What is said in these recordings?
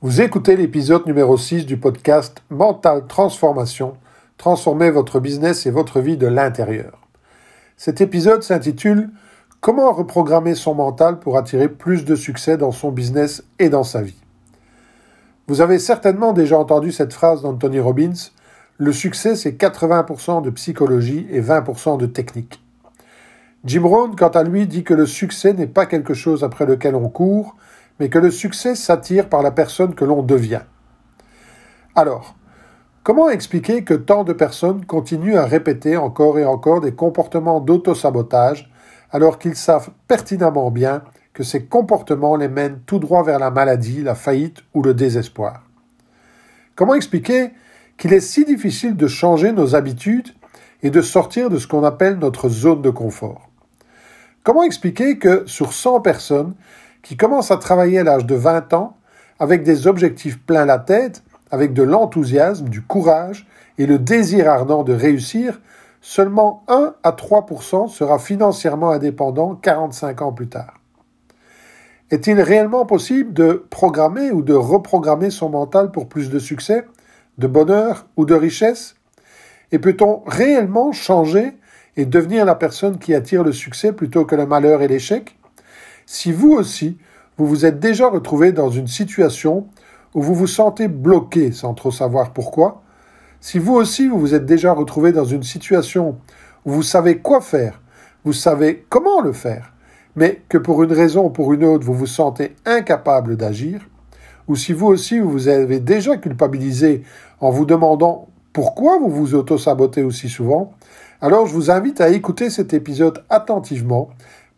Vous écoutez l'épisode numéro 6 du podcast Mental Transformation, transformer votre business et votre vie de l'intérieur. Cet épisode s'intitule Comment reprogrammer son mental pour attirer plus de succès dans son business et dans sa vie? Vous avez certainement déjà entendu cette phrase d'Anthony Robbins Le succès, c'est 80% de psychologie et 20% de technique. Jim Rohn, quant à lui, dit que le succès n'est pas quelque chose après lequel on court, mais que le succès s'attire par la personne que l'on devient. Alors, comment expliquer que tant de personnes continuent à répéter encore et encore des comportements d'autosabotage alors qu'ils savent pertinemment bien que ces comportements les mènent tout droit vers la maladie, la faillite ou le désespoir? Comment expliquer qu'il est si difficile de changer nos habitudes et de sortir de ce qu'on appelle notre zone de confort? Comment expliquer que sur 100 personnes, qui commence à travailler à l'âge de 20 ans avec des objectifs plein la tête, avec de l'enthousiasme, du courage et le désir ardent de réussir, seulement 1 à 3 sera financièrement indépendant 45 ans plus tard. Est-il réellement possible de programmer ou de reprogrammer son mental pour plus de succès, de bonheur ou de richesse? Et peut-on réellement changer et devenir la personne qui attire le succès plutôt que le malheur et l'échec? Si vous aussi, vous vous êtes déjà retrouvé dans une situation où vous vous sentez bloqué sans trop savoir pourquoi, si vous aussi vous vous êtes déjà retrouvé dans une situation où vous savez quoi faire, vous savez comment le faire, mais que pour une raison ou pour une autre vous vous sentez incapable d'agir, ou si vous aussi vous vous avez déjà culpabilisé en vous demandant pourquoi vous vous auto-sabotez aussi souvent, alors je vous invite à écouter cet épisode attentivement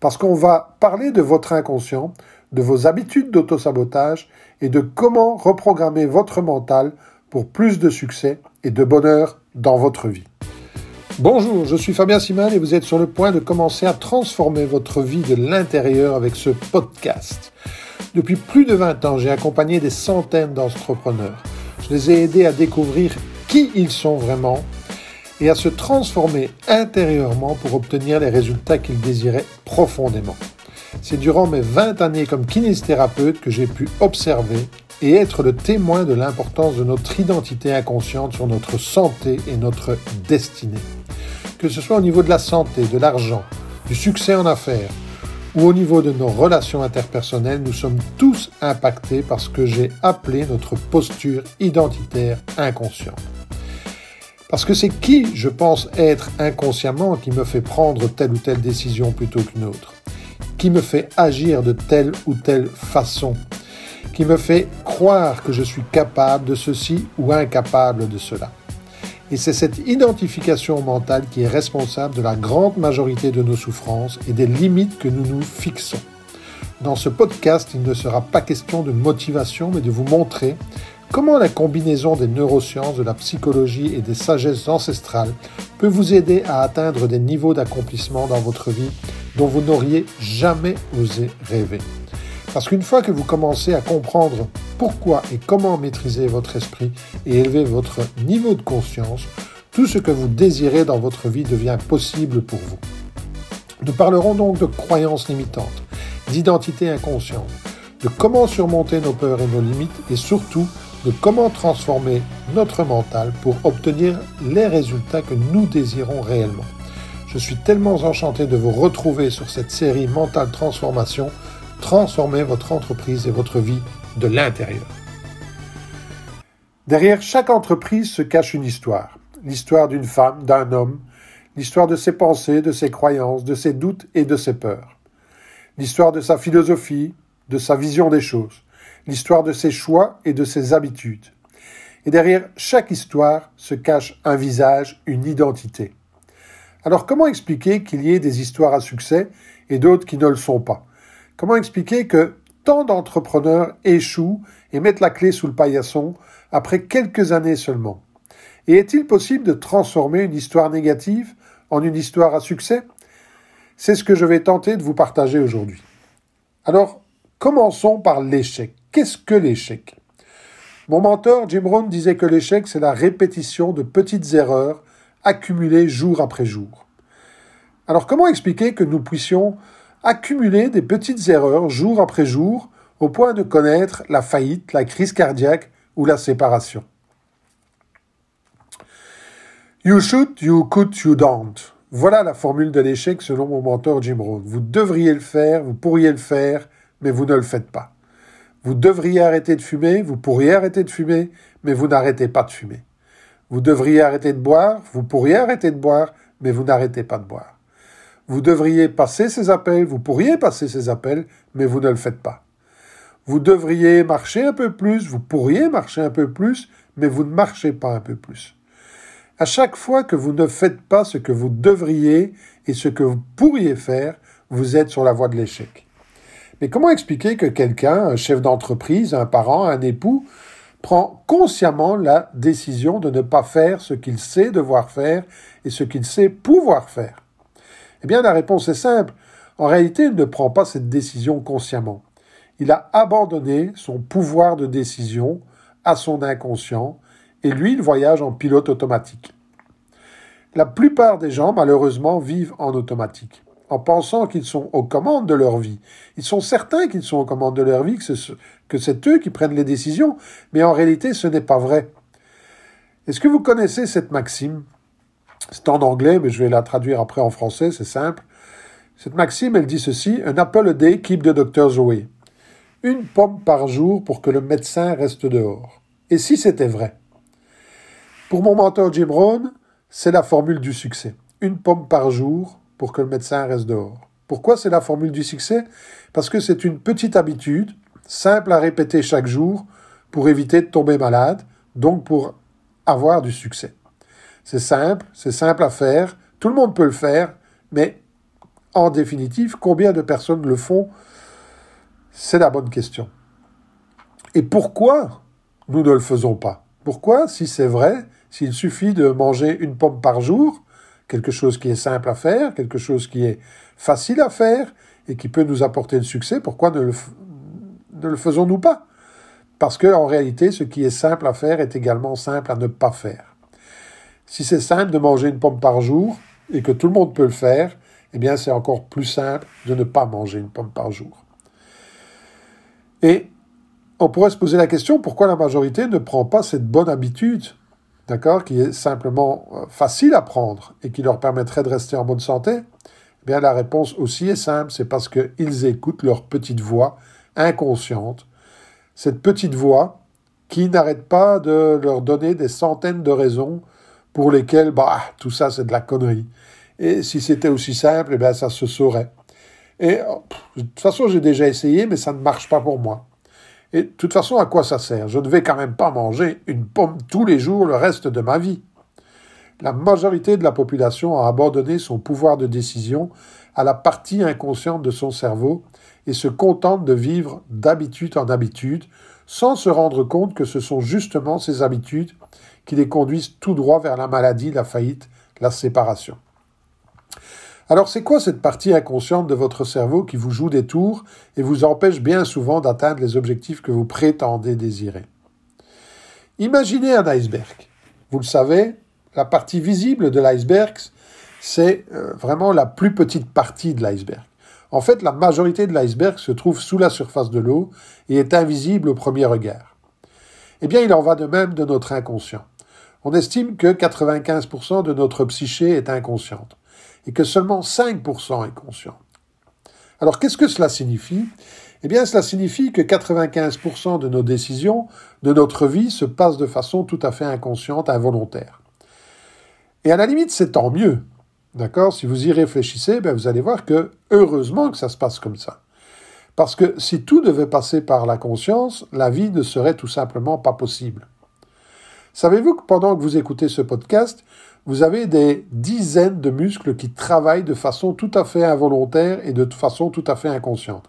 parce qu'on va parler de votre inconscient, de vos habitudes d'autosabotage et de comment reprogrammer votre mental pour plus de succès et de bonheur dans votre vie. Bonjour, je suis Fabien Simal et vous êtes sur le point de commencer à transformer votre vie de l'intérieur avec ce podcast. Depuis plus de 20 ans, j'ai accompagné des centaines d'entrepreneurs. Je les ai aidés à découvrir qui ils sont vraiment et à se transformer intérieurement pour obtenir les résultats qu'ils désiraient profondément. C'est durant mes 20 années comme kinésithérapeute que j'ai pu observer et être le témoin de l'importance de notre identité inconsciente sur notre santé et notre destinée. Que ce soit au niveau de la santé, de l'argent, du succès en affaires ou au niveau de nos relations interpersonnelles, nous sommes tous impactés par ce que j'ai appelé notre posture identitaire inconsciente. Parce que c'est qui je pense être inconsciemment qui me fait prendre telle ou telle décision plutôt qu'une autre, qui me fait agir de telle ou telle façon, qui me fait croire que je suis capable de ceci ou incapable de cela? Et c'est cette identification mentale qui est responsable de la grande majorité de nos souffrances et des limites que nous nous fixons. Dans ce podcast, il ne sera pas question de motivation, mais de vous montrer Comment la combinaison des neurosciences, de la psychologie et des sagesses ancestrales peut vous aider à atteindre des niveaux d'accomplissement dans votre vie dont vous n'auriez jamais osé rêver? Parce qu'une fois que vous commencez à comprendre pourquoi et comment maîtriser votre esprit et élever votre niveau de conscience, tout ce que vous désirez dans votre vie devient possible pour vous. Nous parlerons donc de croyances limitantes, d'identité inconsciente, de comment surmonter nos peurs et nos limites et surtout de comment transformer notre mental pour obtenir les résultats que nous désirons réellement. Je suis tellement enchanté de vous retrouver sur cette série Mental Transformation. Transformez votre entreprise et votre vie de l'intérieur. Derrière chaque entreprise se cache une histoire. L'histoire d'une femme, d'un homme, l'histoire de ses pensées, de ses croyances, de ses doutes et de ses peurs. L'histoire de sa philosophie, de sa vision des choses l'histoire de ses choix et de ses habitudes. Et derrière chaque histoire se cache un visage, une identité. Alors comment expliquer qu'il y ait des histoires à succès et d'autres qui ne le sont pas? Comment expliquer que tant d'entrepreneurs échouent et mettent la clé sous le paillasson après quelques années seulement? Et est-il possible de transformer une histoire négative en une histoire à succès? C'est ce que je vais tenter de vous partager aujourd'hui. Alors, commençons par l'échec. Qu'est-ce que l'échec? Mon mentor Jim Rohn disait que l'échec, c'est la répétition de petites erreurs accumulées jour après jour. Alors comment expliquer que nous puissions accumuler des petites erreurs jour après jour au point de connaître la faillite, la crise cardiaque ou la séparation? You should, you could, you don't. Voilà la formule de l'échec selon mon mentor Jim Rohn. Vous devriez le faire, vous pourriez le faire, mais vous ne le faites pas. Vous devriez arrêter de fumer, vous pourriez arrêter de fumer, mais vous n'arrêtez pas de fumer. Vous devriez arrêter de boire, vous pourriez arrêter de boire, mais vous n'arrêtez pas de boire. Vous devriez passer ces appels, vous pourriez passer ces appels, mais vous ne le faites pas. Vous devriez marcher un peu plus, vous pourriez marcher un peu plus, mais vous ne marchez pas un peu plus. À chaque fois que vous ne faites pas ce que vous devriez et ce que vous pourriez faire, vous êtes sur la voie de l'échec. Mais comment expliquer que quelqu'un, un chef d'entreprise, un parent, un époux, prend consciemment la décision de ne pas faire ce qu'il sait devoir faire et ce qu'il sait pouvoir faire? Eh bien, la réponse est simple. En réalité, il ne prend pas cette décision consciemment. Il a abandonné son pouvoir de décision à son inconscient et lui, il voyage en pilote automatique. La plupart des gens, malheureusement, vivent en automatique en pensant qu'ils sont aux commandes de leur vie. Ils sont certains qu'ils sont aux commandes de leur vie, que c'est eux qui prennent les décisions, mais en réalité ce n'est pas vrai. Est-ce que vous connaissez cette maxime? C'est en anglais, mais je vais la traduire après en français, c'est simple. Cette maxime, elle dit ceci, un apple a day keep the doctors away. Une pomme par jour pour que le médecin reste dehors. Et si c'était vrai? Pour mon mentor Jim Rohn, c'est la formule du succès. Une pomme par jour pour que le médecin reste dehors. Pourquoi c'est la formule du succès? Parce que c'est une petite habitude, simple à répéter chaque jour, pour éviter de tomber malade, donc pour avoir du succès. C'est simple, c'est simple à faire, tout le monde peut le faire, mais en définitive, combien de personnes le font? C'est la bonne question. Et pourquoi nous ne le faisons pas? Pourquoi, si c'est vrai, s'il suffit de manger une pomme par jour, quelque chose qui est simple à faire, quelque chose qui est facile à faire et qui peut nous apporter le succès, pourquoi ne le, faisons-nous pas? Parce que en réalité, ce qui est simple à faire est également simple à ne pas faire. Si c'est simple de manger une pomme par jour et que tout le monde peut le faire, eh bien c'est encore plus simple de ne pas manger une pomme par jour. Et on pourrait se poser la question pourquoi la majorité ne prend pas cette bonne habitude d'accord, qui est simplement euh, facile à prendre et qui leur permettrait de rester en bonne santé eh Bien, la réponse aussi est simple, c'est parce qu'ils écoutent leur petite voix inconsciente. Cette petite voix qui n'arrête pas de leur donner des centaines de raisons pour lesquelles, bah, tout ça, c'est de la connerie. Et si c'était aussi simple, eh bien, ça se saurait. Et oh, de toute façon, j'ai déjà essayé, mais ça ne marche pas pour moi. Et de toute façon, à quoi ça sert? Je ne vais quand même pas manger une pomme tous les jours le reste de ma vie. La majorité de la population a abandonné son pouvoir de décision à la partie inconsciente de son cerveau et se contente de vivre d'habitude en habitude, sans se rendre compte que ce sont justement ces habitudes qui les conduisent tout droit vers la maladie, la faillite, la séparation. Alors c'est quoi cette partie inconsciente de votre cerveau qui vous joue des tours et vous empêche bien souvent d'atteindre les objectifs que vous prétendez désirer? Imaginez un iceberg. Vous le savez, la partie visible de l'iceberg, c'est euh, vraiment la plus petite partie de l'iceberg. En fait, la majorité de l'iceberg se trouve sous la surface de l'eau et est invisible au premier regard. Eh bien, il en va de même de notre inconscient. On estime que 95% de notre psyché est inconsciente et que seulement 5% est conscient. Alors qu'est-ce que cela signifie? Eh bien cela signifie que 95% de nos décisions, de notre vie, se passent de façon tout à fait inconsciente, involontaire. Et à la limite, c'est tant mieux. D'accord? Si vous y réfléchissez, ben vous allez voir que heureusement que ça se passe comme ça. Parce que si tout devait passer par la conscience, la vie ne serait tout simplement pas possible. Savez-vous que pendant que vous écoutez ce podcast, vous avez des dizaines de muscles qui travaillent de façon tout à fait involontaire et de façon tout à fait inconsciente.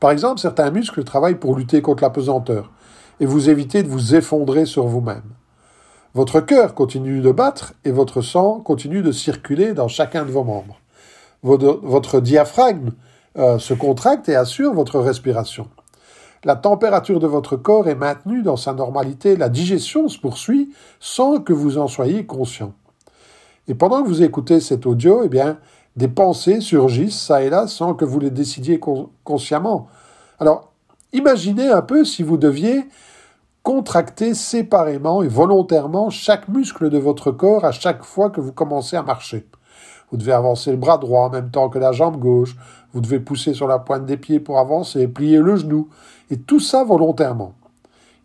Par exemple, certains muscles travaillent pour lutter contre la pesanteur et vous éviter de vous effondrer sur vous-même. Votre cœur continue de battre et votre sang continue de circuler dans chacun de vos membres. Votre, diaphragme euh, se contracte et assure votre respiration. La température de votre corps est maintenue dans sa normalité, la digestion se poursuit sans que vous en soyez conscient. Et pendant que vous écoutez cet audio, eh bien, des pensées surgissent ça et là sans que vous les décidiez consciemment. Alors, imaginez un peu si vous deviez contracter séparément et volontairement chaque muscle de votre corps à chaque fois que vous commencez à marcher. Vous devez avancer le bras droit en même temps que la jambe gauche. Vous devez pousser sur la pointe des pieds pour avancer, plier le genou. Et tout ça volontairement.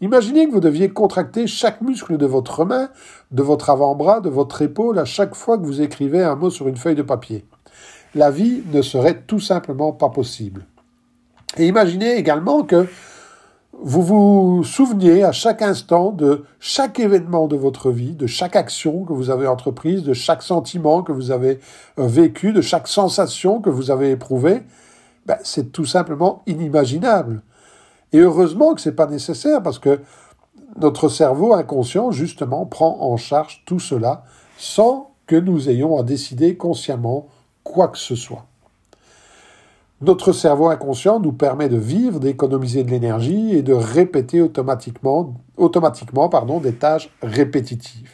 Imaginez que vous deviez contracter chaque muscle de votre main, de votre avant-bras, de votre épaule à chaque fois que vous écrivez un mot sur une feuille de papier. La vie ne serait tout simplement pas possible. Et imaginez également que vous vous souveniez à chaque instant de chaque événement de votre vie, de chaque action que vous avez entreprise, de chaque sentiment que vous avez euh, vécu, de chaque sensation que vous avez éprouvée, ben, c'est tout simplement inimaginable. Et heureusement que c'est pas nécessaire parce que notre cerveau inconscient, justement, prend en charge tout cela sans que nous ayons à décider consciemment quoi que ce soit. Notre cerveau inconscient nous permet de vivre, d'économiser de l'énergie et de répéter automatiquement, des tâches répétitives.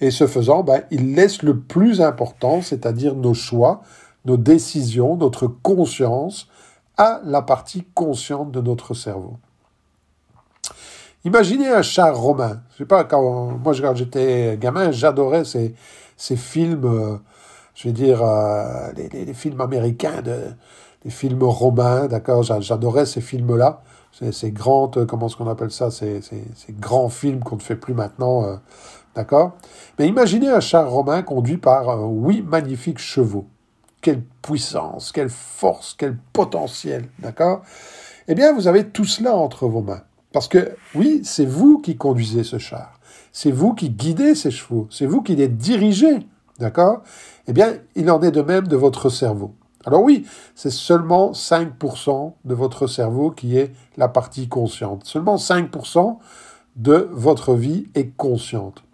Et ce faisant, ben, il laisse le plus important, c'est-à-dire nos choix, nos décisions, notre conscience, à la partie consciente de notre cerveau. Imaginez un char romain. Je pas, quand, moi, quand j'étais gamin, j'adorais ces, ces films euh, je veux dire, euh, les, films américains, les films romains, d'accord, j'adorais ces films-là, ces, grands, euh, comment est-ce qu'on appelle ça, ces, ces, grands films qu'on ne fait plus maintenant, euh, d'accord? Mais imaginez un char romain conduit par huit magnifiques chevaux. Quelle puissance, quelle force, quel potentiel, d'accord? Eh bien, vous avez tout cela entre vos mains. Parce que, oui, c'est vous qui conduisez ce char. C'est vous qui guidez ces chevaux. C'est vous qui les dirigez. D'accord? Eh bien, il en est de même de votre cerveau. Alors oui, c'est seulement 5% de votre cerveau qui est la partie consciente. Seulement 5% de votre vie est consciente.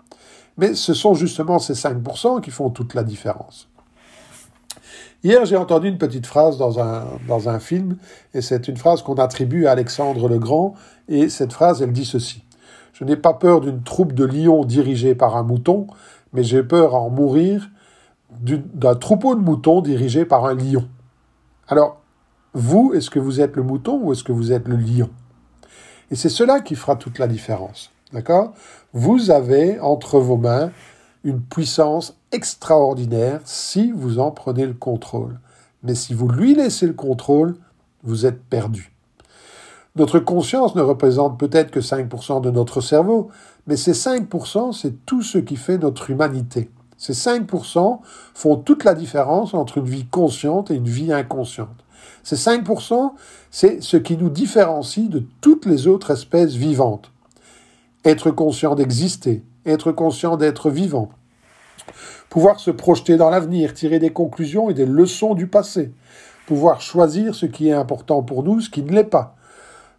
Mais ce sont justement ces 5% qui font toute la différence. Hier, j'ai entendu une petite phrase dans un, dans un film, et c'est une phrase qu'on attribue à Alexandre le Grand, et cette phrase, elle dit ceci. Je n'ai pas peur d'une troupe de lions dirigée par un mouton, mais j'ai peur à en mourir d'un troupeau de moutons dirigé par un lion. Alors, vous, est-ce que vous êtes le mouton ou est-ce que vous êtes le lion? Et c'est cela qui fera toute la différence. D'accord? Vous avez entre vos mains une puissance extraordinaire si vous en prenez le contrôle. Mais si vous lui laissez le contrôle, vous êtes perdu. Notre conscience ne représente peut-être que 5% de notre cerveau, mais ces 5%, c'est tout ce qui fait notre humanité. Ces 5% font toute la différence entre une vie consciente et une vie inconsciente. Ces 5%, c'est ce qui nous différencie de toutes les autres espèces vivantes. Être conscient d'exister, être conscient d'être vivant, pouvoir se projeter dans l'avenir, tirer des conclusions et des leçons du passé, pouvoir choisir ce qui est important pour nous, ce qui ne l'est pas,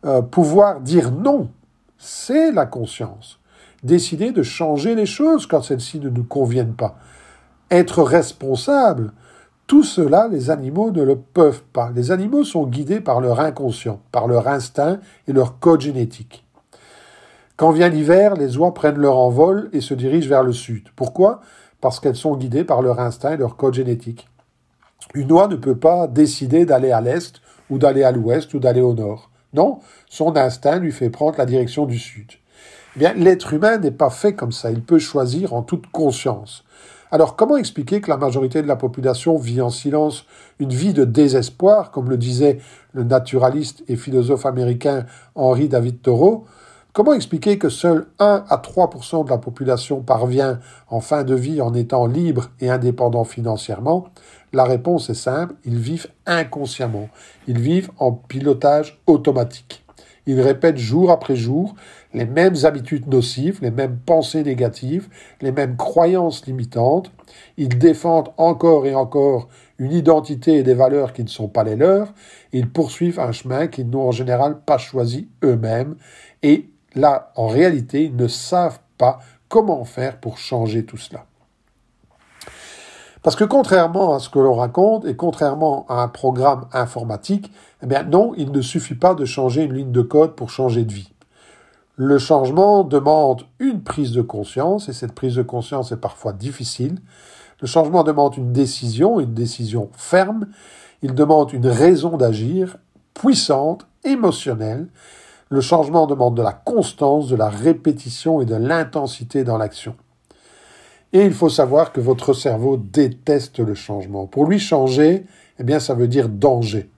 euh, pouvoir dire non, c'est la conscience. Décider de changer les choses quand celles-ci ne nous conviennent pas. Être responsable. Tout cela, les animaux ne le peuvent pas. Les animaux sont guidés par leur inconscient, par leur instinct et leur code génétique. Quand vient l'hiver, les oies prennent leur envol et se dirigent vers le sud. Pourquoi? Parce qu'elles sont guidées par leur instinct et leur code génétique. Une oie ne peut pas décider d'aller à l'est ou d'aller à l'ouest ou d'aller au nord. Non, son instinct lui fait prendre la direction du sud. L'être humain n'est pas fait comme ça. Il peut choisir en toute conscience. Alors, comment expliquer que la majorité de la population vit en silence une vie de désespoir, comme le disait le naturaliste et philosophe américain Henry David Thoreau? Comment expliquer que seul 1 à 3% de la population parvient en fin de vie en étant libre et indépendant financièrement? La réponse est simple, ils vivent inconsciemment, ils vivent en pilotage automatique. Ils répètent jour après jour les mêmes habitudes nocives, les mêmes pensées négatives, les mêmes croyances limitantes. Ils défendent encore et encore une identité et des valeurs qui ne sont pas les leurs. Ils poursuivent un chemin qu'ils n'ont en général pas choisi eux-mêmes et là, en réalité, ils ne savent pas comment faire pour changer tout cela. Parce que contrairement à ce que l'on raconte et contrairement à un programme informatique, eh bien non, il ne suffit pas de changer une ligne de code pour changer de vie. Le changement demande une prise de conscience et cette prise de conscience est parfois difficile. Le changement demande une décision, une décision ferme. Il demande une raison d'agir puissante, émotionnelle. Le changement demande de la constance, de la répétition et de l'intensité dans l'action. Et il faut savoir que votre cerveau déteste le changement. Pour lui, changer, eh bien, ça veut dire danger.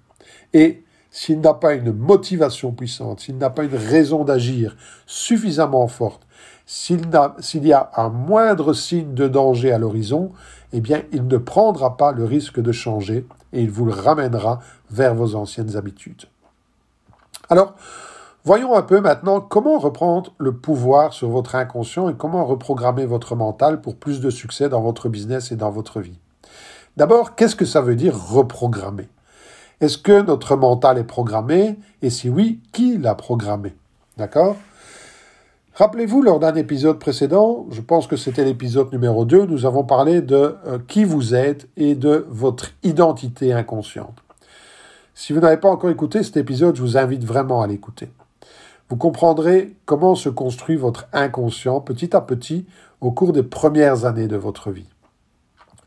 Et s'il n'a pas une motivation puissante, s'il n'a pas une raison d'agir suffisamment forte, s'il y a un moindre signe de danger à l'horizon, eh bien, il ne prendra pas le risque de changer et il vous le ramènera vers vos anciennes habitudes. Alors, voyons un peu maintenant comment reprendre le pouvoir sur votre inconscient et comment reprogrammer votre mental pour plus de succès dans votre business et dans votre vie. D'abord, qu'est-ce que ça veut dire reprogrammer? Est-ce que notre mental est programmé? Et si oui, qui l'a programmé? D'accord? Rappelez-vous, lors d'un épisode précédent, je pense que c'était l'épisode numéro 2, nous avons parlé de euh, qui vous êtes et de votre identité inconsciente. Si vous n'avez pas encore écouté cet épisode, je vous invite vraiment à l'écouter. Vous comprendrez comment se construit votre inconscient petit à petit au cours des premières années de votre vie.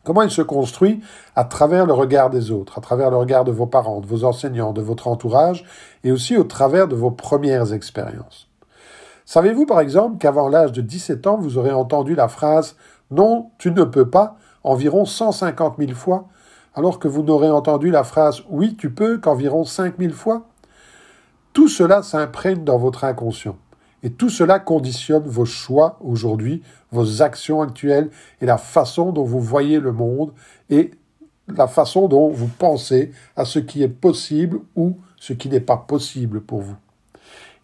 Comment il se construit à travers le regard des autres, à travers le regard de vos parents, de vos enseignants, de votre entourage, et aussi au travers de vos premières expériences. Savez-vous par exemple qu'avant l'âge de 17 ans, vous aurez entendu la phrase Non, tu ne peux pas environ 150 000 fois, alors que vous n'aurez entendu la phrase Oui, tu peux qu'environ 5 000 fois? Tout cela s'imprègne dans votre inconscient. Et tout cela conditionne vos choix aujourd'hui, vos actions actuelles et la façon dont vous voyez le monde et la façon dont vous pensez à ce qui est possible ou ce qui n'est pas possible pour vous.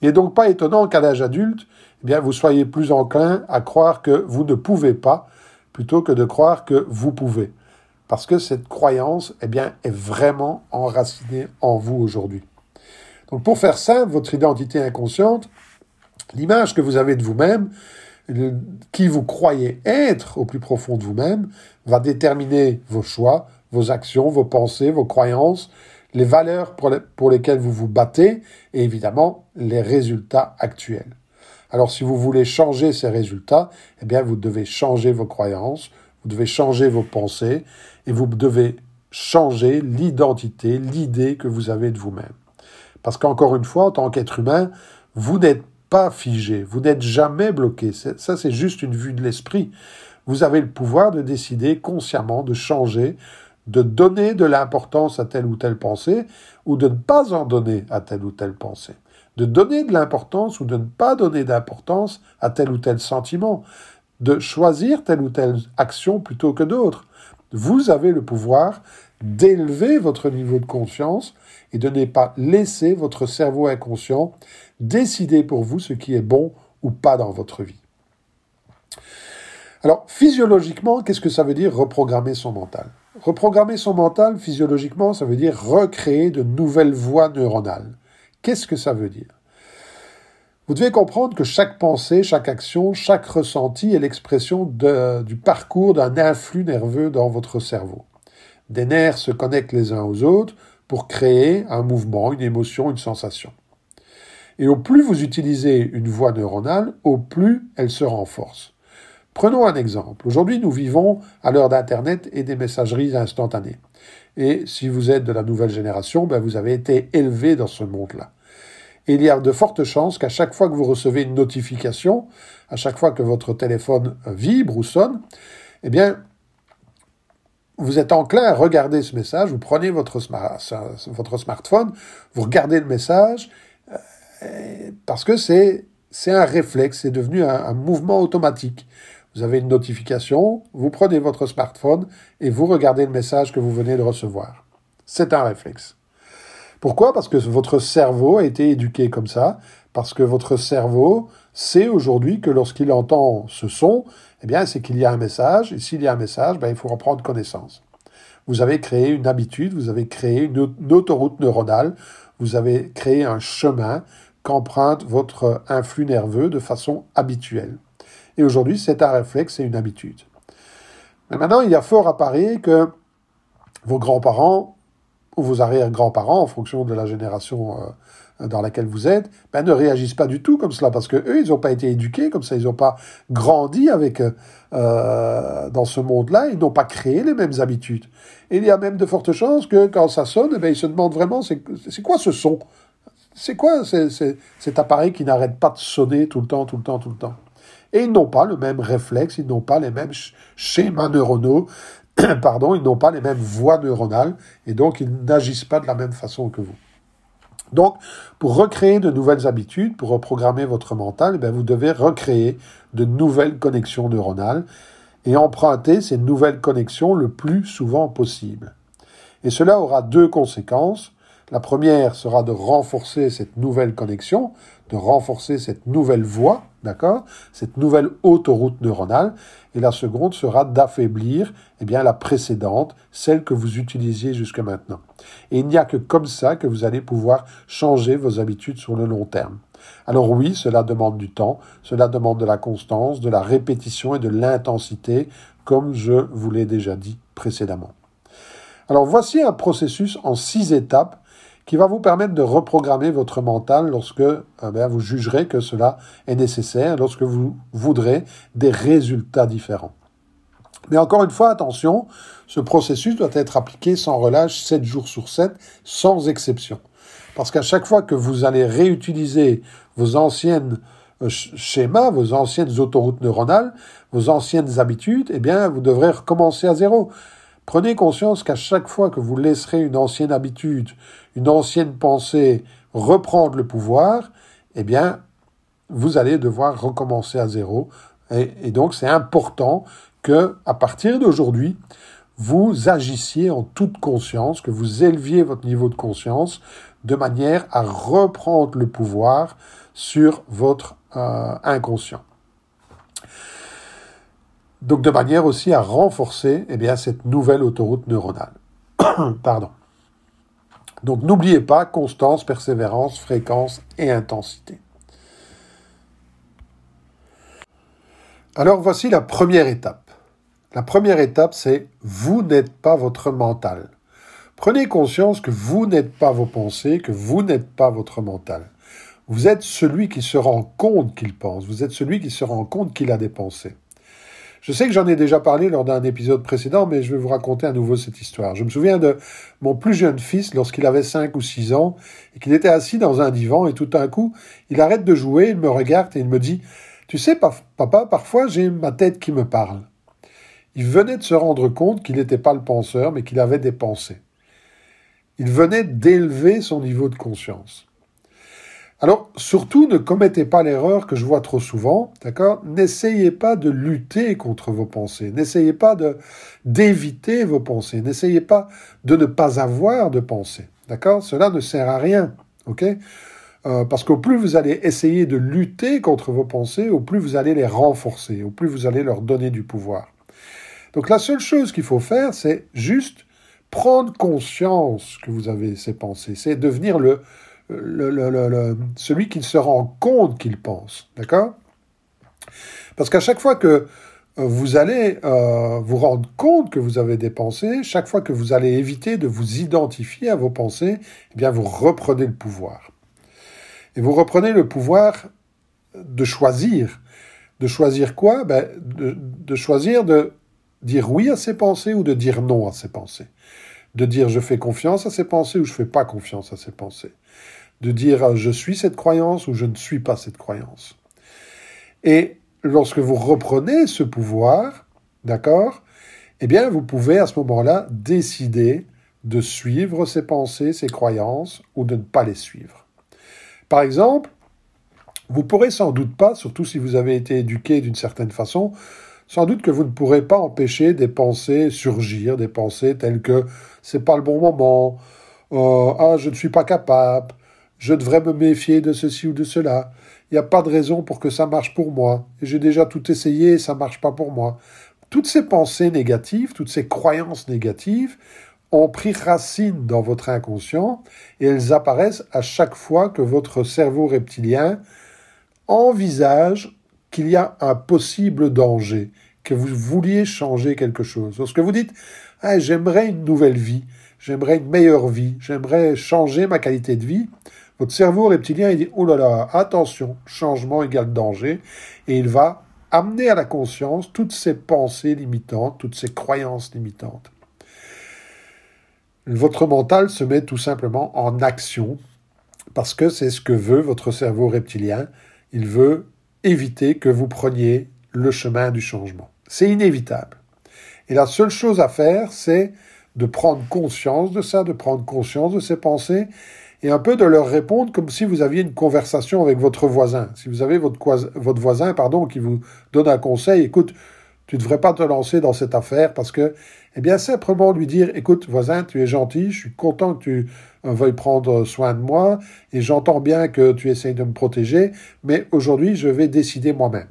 Il n'est donc pas étonnant qu'à l'âge adulte, eh bien, vous soyez plus enclin à croire que vous ne pouvez pas plutôt que de croire que vous pouvez. Parce que cette croyance eh bien, est vraiment enracinée en vous aujourd'hui. Donc pour faire simple, votre identité inconsciente, l'image que vous avez de vous-même, qui vous croyez être au plus profond de vous-même, va déterminer vos choix, vos actions, vos pensées, vos croyances, les valeurs pour, lesquelles vous vous battez et évidemment les résultats actuels. Alors si vous voulez changer ces résultats, eh bien vous devez changer vos croyances, vous devez changer vos pensées et vous devez changer l'identité, l'idée que vous avez de vous-même. Parce qu'encore une fois, en tant qu'être humain, vous n'êtes pas figé, vous n'êtes jamais bloqué. Ça, c'est juste une vue de l'esprit. Vous avez le pouvoir de décider consciemment de changer de donner de l'importance à telle ou telle pensée ou de ne pas en donner à telle ou telle pensée, de donner de l'importance ou de ne pas donner d'importance à tel ou tel sentiment, de choisir telle ou telle action plutôt que d'autres. Vous avez le pouvoir d'élever votre niveau de conscience et de ne pas laisser votre cerveau inconscient décider pour vous ce qui est bon ou pas dans votre vie. Alors, physiologiquement, qu'est-ce que ça veut dire reprogrammer son mental? Reprogrammer son mental, physiologiquement, ça veut dire recréer de nouvelles voies neuronales. Qu'est-ce que ça veut dire? Vous devez comprendre que chaque pensée, chaque action, chaque ressenti est l'expression du parcours d'un influx nerveux dans votre cerveau. Des nerfs se connectent les uns aux autres pour créer un mouvement, une émotion, une sensation. Et au plus vous utilisez une voie neuronale, au plus elle se renforce. Prenons un exemple. Aujourd'hui, nous vivons à l'heure d'Internet et des messageries instantanées. Et si vous êtes de la nouvelle génération, ben vous avez été élevé dans ce monde-là. Et il y a de fortes chances qu'à chaque fois que vous recevez une notification, à chaque fois que votre téléphone vibre ou sonne, eh bien, vous êtes enclin à regarder ce message, vous prenez votre, smartphone, vous regardez le message, euh, parce que c'est un réflexe, c'est devenu un mouvement automatique. Vous avez une notification, vous prenez votre smartphone et vous regardez le message que vous venez de recevoir. C'est un réflexe. Pourquoi? Parce que votre cerveau a été éduqué comme ça, parce que votre cerveau sait aujourd'hui que lorsqu'il entend ce son, eh bien, c'est qu'il y a un message, et s'il y a un message, ben, il faut reprendre connaissance. Vous avez créé une habitude, vous avez créé une, autoroute neuronale, vous avez créé un chemin qu'emprunte votre influx nerveux de façon habituelle. Et aujourd'hui, c'est un réflexe, c'est une habitude. Mais maintenant, il y a fort à parier que vos grands-parents ou vos arrière-grands-parents, en fonction de la génération euh, dans laquelle vous êtes, ben, ne réagissent pas du tout comme cela, parce que eux, ils n'ont pas été éduqués comme ça, ils n'ont pas grandi avec euh, dans ce monde-là, ils n'ont pas créé les mêmes habitudes. Il y a même de fortes chances que quand ça sonne, eh ben, ils se demandent vraiment, c'est quoi ce son? C'est quoi cet appareil qui n'arrête pas de sonner tout le temps, tout le temps, tout le temps? Et ils n'ont pas le même réflexe, ils n'ont pas les mêmes schémas neuronaux, pardon, ils n'ont pas les mêmes voies neuronales, et donc ils n'agissent pas de la même façon que vous. Donc, pour recréer de nouvelles habitudes, pour reprogrammer votre mental, eh vous devez recréer de nouvelles connexions neuronales et emprunter ces nouvelles connexions le plus souvent possible. Et cela aura deux conséquences. La première sera de renforcer cette nouvelle connexion, de renforcer cette nouvelle voie, d'accord, cette nouvelle autoroute neuronale, et la seconde sera d'affaiblir, eh bien, la précédente, celle que vous utilisiez jusque maintenant. Et il n'y a que comme ça que vous allez pouvoir changer vos habitudes sur le long terme. Alors oui, cela demande du temps, cela demande de la constance, de la répétition et de l'intensité, comme je vous l'ai déjà dit précédemment. Alors voici un processus en six étapes qui va vous permettre de reprogrammer votre mental lorsque eh vous jugerez que cela est nécessaire, lorsque vous voudrez des résultats différents. Mais encore une fois, attention, ce processus doit être appliqué sans relâche 7 jours sur 7, sans exception. Parce qu'à chaque fois que vous allez réutiliser vos anciennes euh, schémas, vos anciennes autoroutes neuronales, vos anciennes habitudes, eh bien, vous devrez recommencer à zéro. Prenez conscience qu'à chaque fois que vous laisserez une ancienne habitude, une ancienne pensée reprendre le pouvoir, eh bien, vous allez devoir recommencer à zéro. Et, donc, c'est important que, à partir d'aujourd'hui, vous agissiez en toute conscience, que vous éleviez votre niveau de conscience de manière à reprendre le pouvoir sur votre euh, inconscient. Donc de manière aussi à renforcer eh bien, cette nouvelle autoroute neuronale. Pardon. Donc n'oubliez pas constance, persévérance, fréquence et intensité. Alors voici la première étape. La première étape, c'est vous n'êtes pas votre mental. Prenez conscience que vous n'êtes pas vos pensées, que vous n'êtes pas votre mental. Vous êtes celui qui se rend compte qu'il pense, vous êtes celui qui se rend compte qu'il a des pensées. Je sais que j'en ai déjà parlé lors d'un épisode précédent, mais je vais vous raconter à nouveau cette histoire. Je me souviens de mon plus jeune fils lorsqu'il avait 5 ou 6 ans et qu'il était assis dans un divan et tout d'un coup, il arrête de jouer, il me regarde et il me dit Tu sais, papa, parfois j'ai ma tête qui me parle. Il venait de se rendre compte qu'il n'était pas le penseur, mais qu'il avait des pensées. Il venait d'élever son niveau de conscience. Alors, surtout, ne commettez pas l'erreur que je vois trop souvent, d'accord? N'essayez pas de lutter contre vos pensées, n'essayez pas de d'éviter vos pensées, n'essayez pas de ne pas avoir de pensées, d'accord? Cela ne sert à rien, ok? Euh, Parce qu'au plus vous allez essayer de lutter contre vos pensées, au plus vous allez les renforcer, au plus vous allez leur donner du pouvoir. Donc la seule chose qu'il faut faire, c'est juste prendre conscience que vous avez ces pensées, c'est devenir le celui qui se rend compte qu'il pense. D'accord? Parce qu'à chaque fois que euh, vous allez euh, vous rendre compte que vous avez des pensées, chaque fois que vous allez éviter de vous identifier à vos pensées, eh bien vous reprenez le pouvoir. Et vous reprenez le pouvoir de choisir. De choisir quoi? Ben, de, choisir de dire oui à ses pensées ou de dire non à ses pensées. De dire je fais confiance à ses pensées ou je fais pas confiance à ses pensées de dire je suis cette croyance ou je ne suis pas cette croyance. Et lorsque vous reprenez ce pouvoir, d'accord, eh bien, vous pouvez à ce moment-là décider de suivre ces pensées, ces croyances, ou de ne pas les suivre. Par exemple, vous pourrez sans doute pas, surtout si vous avez été éduqué d'une certaine façon, sans doute que vous ne pourrez pas empêcher des pensées surgir, des pensées telles que c'est pas le bon moment, euh, ah je ne suis pas capable, je devrais me méfier de ceci ou de cela. Il n'y a pas de raison pour que ça marche pour moi. J'ai déjà tout essayé et ça marche pas pour moi. Toutes ces pensées négatives, toutes ces croyances négatives ont pris racine dans votre inconscient et elles apparaissent à chaque fois que votre cerveau reptilien envisage qu'il y a un possible danger, que vous vouliez changer quelque chose. Lorsque vous dites ah, j'aimerais une nouvelle vie, j'aimerais une meilleure vie, j'aimerais changer ma qualité de vie, Votre cerveau reptilien, il dit, oh là là, attention, changement égale danger, et il va amener à la conscience toutes ces pensées limitantes, toutes ces croyances limitantes. Votre mental se met tout simplement en action parce que c'est ce que veut votre cerveau reptilien. Il veut éviter que vous preniez le chemin du changement. C'est inévitable. Et la seule chose à faire, c'est de prendre conscience de ça, de prendre conscience de ces pensées et un peu de leur répondre comme si vous aviez une conversation avec votre voisin. Si vous avez votre, voisin pardon, qui vous donne un conseil, écoute, tu ne devrais pas te lancer dans cette affaire parce que, eh bien, simplement lui dire, écoute, voisin, tu es gentil, je suis content que tu euh, veuilles prendre soin de moi et j'entends bien que tu essayes de me protéger, mais aujourd'hui, je vais décider moi-même.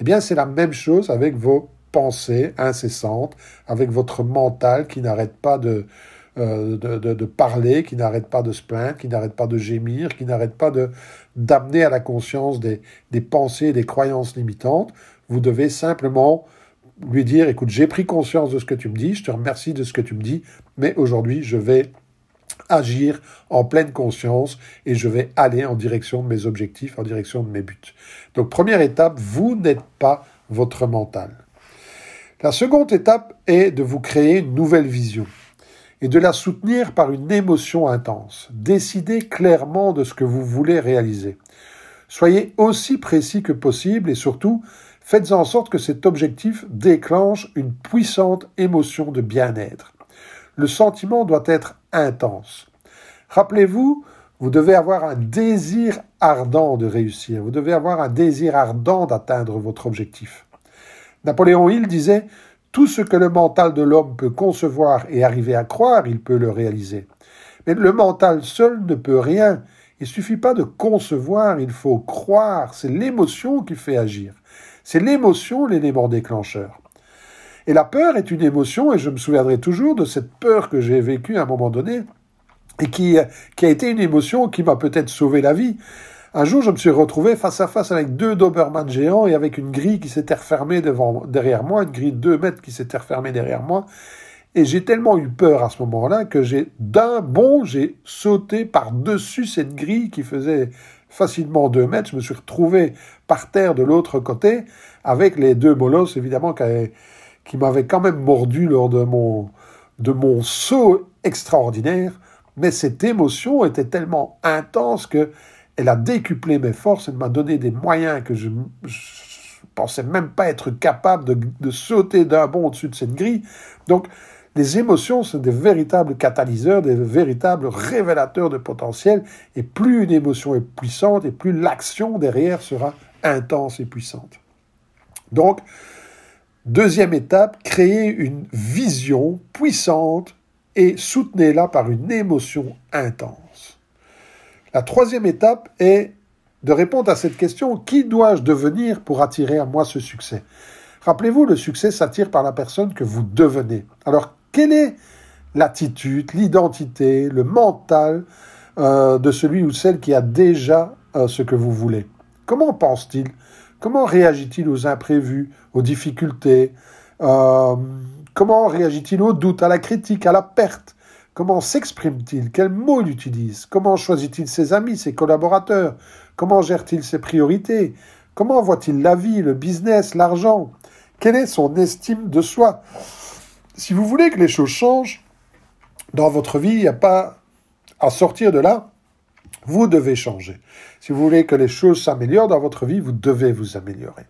Eh bien, c'est la même chose avec vos pensées incessantes, avec votre mental qui n'arrête pas de, euh, de, parler, qui n'arrête pas de se plaindre, qui n'arrête pas de gémir, qui n'arrête pas de d'amener à la conscience des, des pensées, des croyances limitantes. Vous devez simplement lui dire, écoute, j'ai pris conscience de ce que tu me dis, je te remercie de ce que tu me dis, mais aujourd'hui, je vais agir en pleine conscience et je vais aller en direction de mes objectifs, en direction de mes buts. Donc, première étape, vous n'êtes pas votre mental. La seconde étape est de vous créer une nouvelle vision et de la soutenir par une émotion intense. Décidez clairement de ce que vous voulez réaliser. Soyez aussi précis que possible et surtout, faites en sorte que cet objectif déclenche une puissante émotion de bien-être. Le sentiment doit être intense. Rappelez-vous, vous devez avoir un désir ardent de réussir, vous devez avoir un désir ardent d'atteindre votre objectif. Napoléon Hill disait tout ce que le mental de l'homme peut concevoir et arriver à croire, il peut le réaliser. Mais le mental seul ne peut rien. Il suffit pas de concevoir, il faut croire. C'est l'émotion qui fait agir. C'est l'émotion l'élément déclencheur. Et la peur est une émotion, et je me souviendrai toujours de cette peur que j'ai vécue à un moment donné, et qui, qui a été une émotion qui m'a peut-être sauvé la vie. Un jour, je me suis retrouvé face à face avec deux Doberman géants et avec une grille qui s'était refermée devant, derrière moi, une grille de deux mètres qui s'était refermée derrière moi. Et j'ai tellement eu peur à ce moment-là que j'ai, d'un bond, j'ai sauté par-dessus cette grille qui faisait facilement deux mètres. Je me suis retrouvé par terre de l'autre côté avec les deux molosses, évidemment, qui, qui m'avaient quand même mordu lors de mon, de mon saut extraordinaire. Mais cette émotion était tellement intense que elle a décuplé mes forces, elle m'a donné des moyens que je ne pensais même pas être capable de, de sauter d'un bond au-dessus de cette grille. Donc, les émotions sont des véritables catalyseurs, des véritables révélateurs de potentiel, et plus une émotion est puissante, et plus l'action derrière sera intense et puissante. Donc, deuxième étape, créer une vision puissante et soutenez-la par une émotion intense. La troisième étape est de répondre à cette question, qui dois-je devenir pour attirer à moi ce succès? Rappelez-vous, le succès s'attire par la personne que vous devenez. Alors, quelle est l'attitude, l'identité, le mental euh, de celui ou celle qui a déjà euh, ce que vous voulez? Comment pense-t-il? Comment réagit-il aux imprévus, aux difficultés? Euh, Comment réagit-il aux doutes, à la critique, à la perte? Comment s'exprime-t-il? Quels mots il utilise Comment choisit-il ses amis, ses collaborateurs? Comment gère-t-il ses priorités? Comment voit-il la vie, le business, l'argent? Quelle est son estime de soi? Si vous voulez que les choses changent dans votre vie, il n'y a pas à sortir de là. Vous devez changer. Si vous voulez que les choses s'améliorent dans votre vie, vous devez vous améliorer.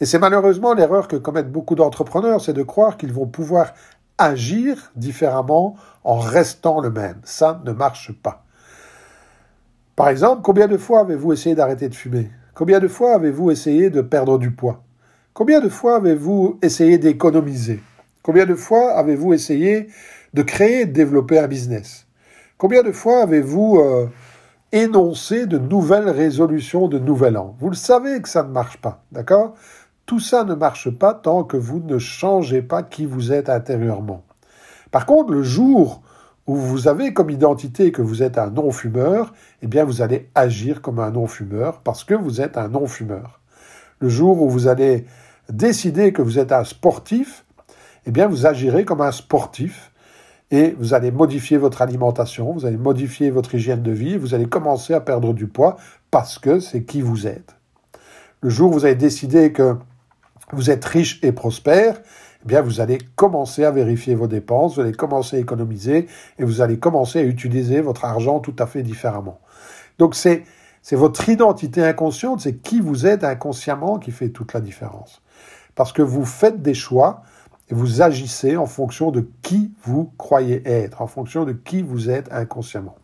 Et c'est malheureusement l'erreur que commettent beaucoup d'entrepreneurs, c'est de croire qu'ils vont pouvoir agir différemment en restant le même. Ça ne marche pas. Par exemple, combien de fois avez-vous essayé d'arrêter de fumer? Combien de fois avez-vous essayé de perdre du poids? Combien de fois avez-vous essayé d'économiser? Combien de fois avez-vous essayé de créer de développer un business? Combien de fois avez-vous euh, énoncé de nouvelles résolutions de nouvel an? Vous le savez que ça ne marche pas, d'accord? Tout ça ne marche pas tant que vous ne changez pas qui vous êtes intérieurement. Par contre, le jour où vous avez comme identité que vous êtes un non-fumeur, eh bien vous allez agir comme un non-fumeur parce que vous êtes un non-fumeur. Le jour où vous allez décider que vous êtes un sportif, eh bien vous agirez comme un sportif et vous allez modifier votre alimentation, vous allez modifier votre hygiène de vie, vous allez commencer à perdre du poids parce que c'est qui vous êtes. Le jour où vous avez décidé que vous êtes riche et prospère, eh bien vous allez commencer à vérifier vos dépenses, vous allez commencer à économiser et vous allez commencer à utiliser votre argent tout à fait différemment. Donc c'est c'est votre identité inconsciente, c'est qui vous êtes inconsciemment qui fait toute la différence. Parce que vous faites des choix et vous agissez en fonction de qui vous croyez être, en fonction de qui vous êtes inconsciemment.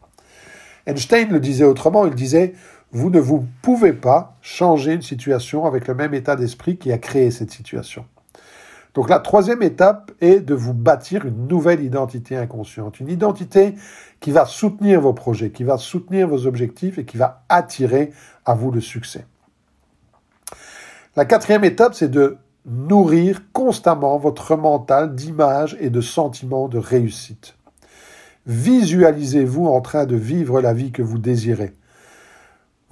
Einstein le disait autrement, il disait, vous ne vous pouvez pas changer une situation avec le même état d'esprit qui a créé cette situation. Donc la troisième étape est de vous bâtir une nouvelle identité inconsciente, une identité qui va soutenir vos projets, qui va soutenir vos objectifs et qui va attirer à vous le succès. La quatrième étape, c'est de nourrir constamment votre mental d'images et de sentiments de réussite. Visualisez-vous en train de vivre la vie que vous désirez.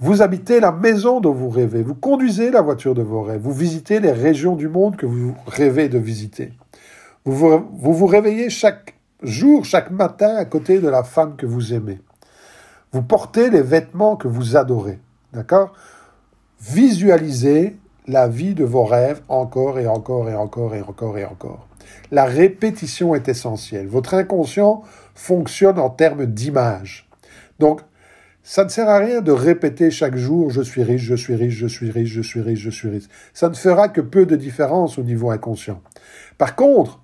Vous habitez la maison dont vous rêvez, vous conduisez la voiture de vos rêves, vous visitez les régions du monde que vous rêvez de visiter. Vous vous, réveillez chaque jour, chaque matin à côté de la femme que vous aimez. Vous portez les vêtements que vous adorez. D'accord? Visualisez la vie de vos rêves encore et encore et encore et encore et encore. La répétition est essentielle. Votre inconscient fonctionne en termes d'image. Donc, ça ne sert à rien de répéter chaque jour je suis riche, je suis riche, je suis riche, je suis riche, je suis riche. Ça ne fera que peu de différence au niveau inconscient. Par contre,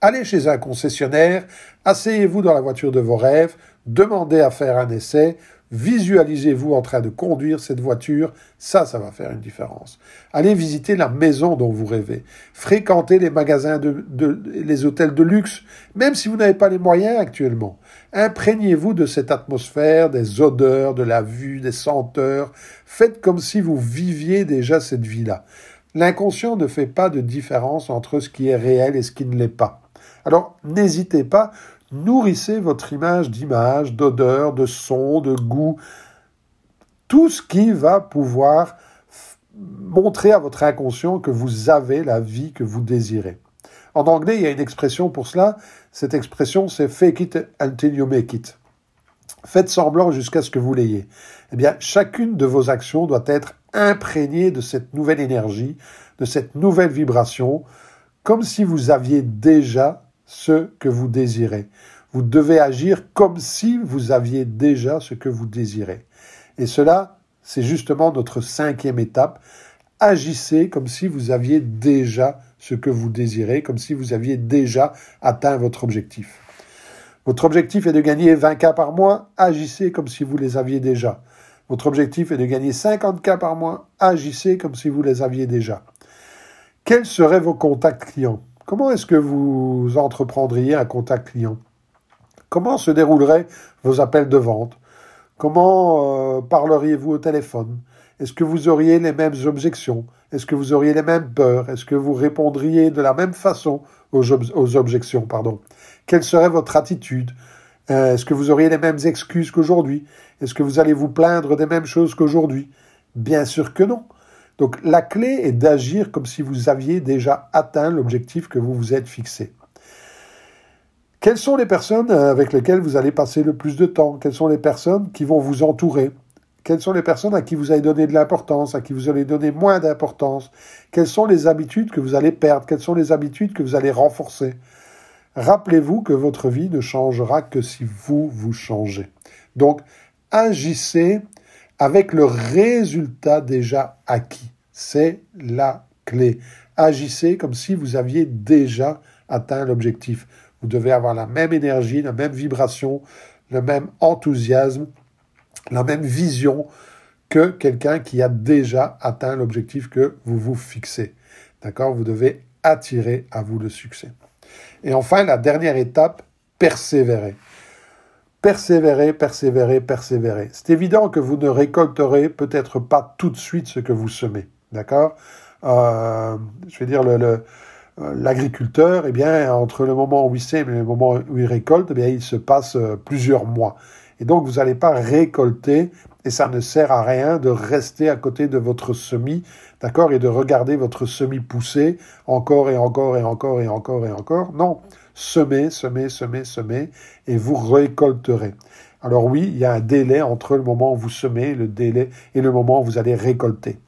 allez chez un concessionnaire, asseyez-vous dans la voiture de vos rêves, demandez à faire un essai, Visualisez-vous en train de conduire cette voiture, ça, ça va faire une différence. Allez visiter la maison dont vous rêvez. Fréquentez les magasins de, les hôtels de luxe, même si vous n'avez pas les moyens actuellement. Imprégnez-vous de cette atmosphère, des odeurs, de la vue, des senteurs. Faites comme si vous viviez déjà cette vie-là. L'inconscient ne fait pas de différence entre ce qui est réel et ce qui ne l'est pas. Alors, n'hésitez pas, nourrissez votre image d'image, d'odeur, de son, de goût, tout ce qui va pouvoir montrer à votre inconscient que vous avez la vie que vous désirez. En anglais, il y a une expression pour cela. Cette expression, c'est fake it until you make it. Faites semblant jusqu'à ce que vous l'ayez. Eh bien, chacune de vos actions doit être imprégnée de cette nouvelle énergie, de cette nouvelle vibration, comme si vous aviez déjà ce que vous désirez. Vous devez agir comme si vous aviez déjà ce que vous désirez. Et cela, c'est justement notre cinquième étape. Agissez comme si vous aviez déjà ce que vous désirez, comme si vous aviez déjà atteint votre objectif. Votre objectif est de gagner 20 cas par mois, agissez comme si vous les aviez déjà. Votre objectif est de gagner 50 cas par mois, agissez comme si vous les aviez déjà. Quels seraient vos contacts clients? Comment est-ce que vous entreprendriez un contact client? Comment se dérouleraient vos appels de vente? Comment euh, parleriez-vous au téléphone? Est-ce que vous auriez les mêmes objections? Est-ce que vous auriez les mêmes peurs? Est-ce que vous répondriez de la même façon aux, objections Quelle serait votre attitude? Euh, Est-ce que vous auriez les mêmes excuses qu'aujourd'hui? Est-ce que vous allez vous plaindre des mêmes choses qu'aujourd'hui? Bien sûr que non. Donc la clé est d'agir comme si vous aviez déjà atteint l'objectif que vous vous êtes fixé. Quelles sont les personnes euh, avec lesquelles vous allez passer le plus de temps? Quelles sont les personnes qui vont vous entourer? Quelles sont les personnes à qui vous allez donner de l'importance, à qui vous allez donner moins d'importance? Quelles sont les habitudes que vous allez perdre? Quelles sont les habitudes que vous allez renforcer? Rappelez-vous que votre vie ne changera que si vous vous changez. Donc, agissez avec le résultat déjà acquis. C'est la clé. Agissez comme si vous aviez déjà atteint l'objectif. Vous devez avoir la même énergie, la même vibration, le même enthousiasme, la même vision que quelqu'un qui a déjà atteint l'objectif que vous vous fixez. D'accord? Vous devez attirer à vous le succès. Et enfin, la dernière étape, persévérer. Persévérez, persévérez, persévérez. C'est évident que vous ne récolterez peut-être pas tout de suite ce que vous semez. D'accord? Euh, Je vais dire, le, l'agriculteur, eh bien, entre le moment où il sème et le moment où il récolte, eh bien, il se passe euh, plusieurs mois. Et donc, vous n'allez pas récolter, et ça ne sert à rien de rester à côté de votre semis, d'accord, et de regarder votre semis pousser encore et encore et encore et encore et encore. Non, semez, semez, semez, semez, et vous récolterez. Alors oui, il y a un délai entre le moment où vous semez le délai et le moment où vous allez récolter.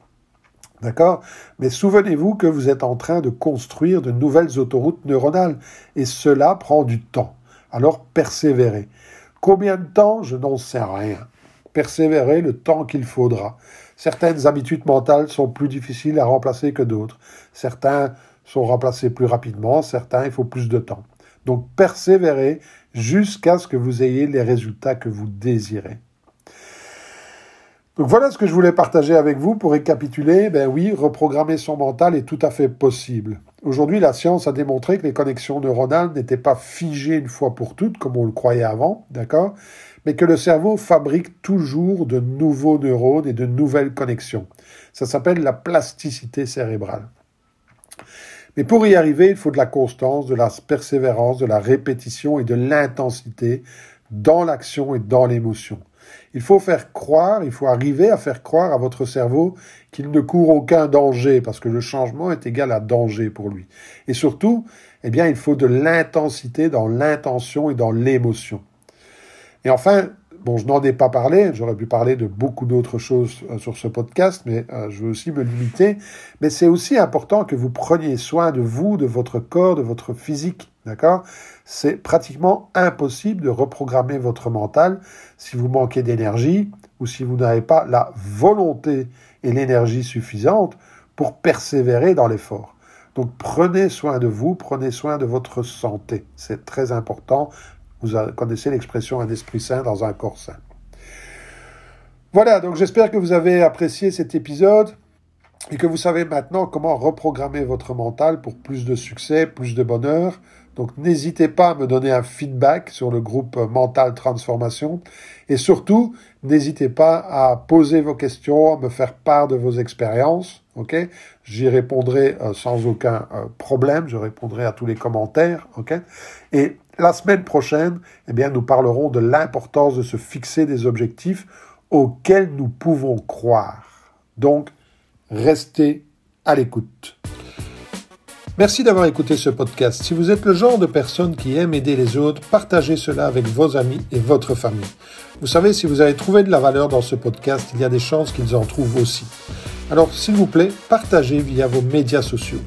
D'accord? Mais souvenez-vous que vous êtes en train de construire de nouvelles autoroutes neuronales et cela prend du temps. Alors persévérez. Combien de temps? Je n'en sais rien. Persévérez le temps qu'il faudra. Certaines habitudes mentales sont plus difficiles à remplacer que d'autres. Certains sont remplacés plus rapidement, certains il faut plus de temps. Donc persévérez jusqu'à ce que vous ayez les résultats que vous désirez. Donc voilà ce que je voulais partager avec vous pour récapituler. Ben oui, reprogrammer son mental est tout à fait possible. Aujourd'hui, la science a démontré que les connexions neuronales n'étaient pas figées une fois pour toutes, comme on le croyait avant, d'accord Mais que le cerveau fabrique toujours de nouveaux neurones et de nouvelles connexions. Ça s'appelle la plasticité cérébrale. Mais pour y arriver, il faut de la constance, de la persévérance, de la répétition et de l'intensité dans l'action et dans l'émotion. Il faut faire croire, il faut arriver à faire croire à votre cerveau qu'il ne court aucun danger, parce que le changement est égal à danger pour lui. Et surtout, eh bien, il faut de l'intensité dans l'intention et dans l'émotion. Et enfin, Bon, je n'en ai pas parlé, j'aurais pu parler de beaucoup d'autres choses euh, sur ce podcast, mais euh, je veux aussi me limiter. Mais c'est aussi important que vous preniez soin de vous, de votre corps, de votre physique, d'accord? C'est pratiquement impossible de reprogrammer votre mental si vous manquez d'énergie ou si vous n'avez pas la volonté et l'énergie suffisante pour persévérer dans l'effort. Donc prenez soin de vous, prenez soin de votre santé. C'est très important vous connaissez l'expression un esprit sain dans un corps sain. Voilà, donc j'espère que vous avez apprécié cet épisode et que vous savez maintenant comment reprogrammer votre mental pour plus de succès, plus de bonheur. Donc n'hésitez pas à me donner un feedback sur le groupe Mental Transformation et surtout n'hésitez pas à poser vos questions, à me faire part de vos expériences. J'y répondrai euh, sans aucun euh, problème. Je répondrai à tous les commentaires. Et la semaine prochaine, eh bien, nous parlerons de l'importance de se fixer des objectifs auxquels nous pouvons croire. Donc, restez à l'écoute. Merci d'avoir écouté ce podcast. Si vous êtes le genre de personne qui aime aider les autres, partagez cela avec vos amis et votre famille. Vous savez, si vous avez trouvé de la valeur dans ce podcast, il y a des chances qu'ils en trouvent aussi. Alors, s'il vous plaît, partagez via vos médias sociaux.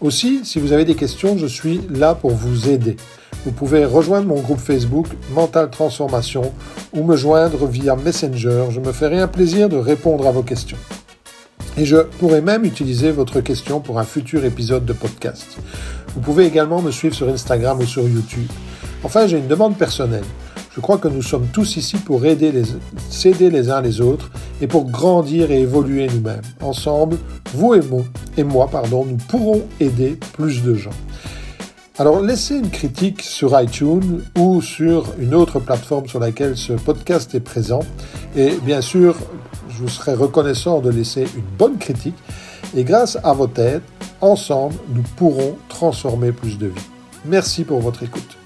Aussi, si vous avez des questions, je suis là pour vous aider vous pouvez rejoindre mon groupe Facebook Mental Transformation ou me joindre via Messenger. Je me ferai un plaisir de répondre à vos questions. Et je pourrais même utiliser votre question pour un futur épisode de podcast. Vous pouvez également me suivre sur Instagram ou sur YouTube. Enfin, j'ai une demande personnelle. Je crois que nous sommes tous ici pour aider les, s'aider les uns les autres et pour grandir et évoluer nous-mêmes. Ensemble, vous et moi, et moi pardon, nous pourrons aider plus de gens. Alors laissez une critique sur iTunes ou sur une autre plateforme sur laquelle ce podcast est présent. Et bien sûr, je vous serai reconnaissant de laisser une bonne critique. Et grâce à votre aide, ensemble, nous pourrons transformer plus de vies. Merci pour votre écoute.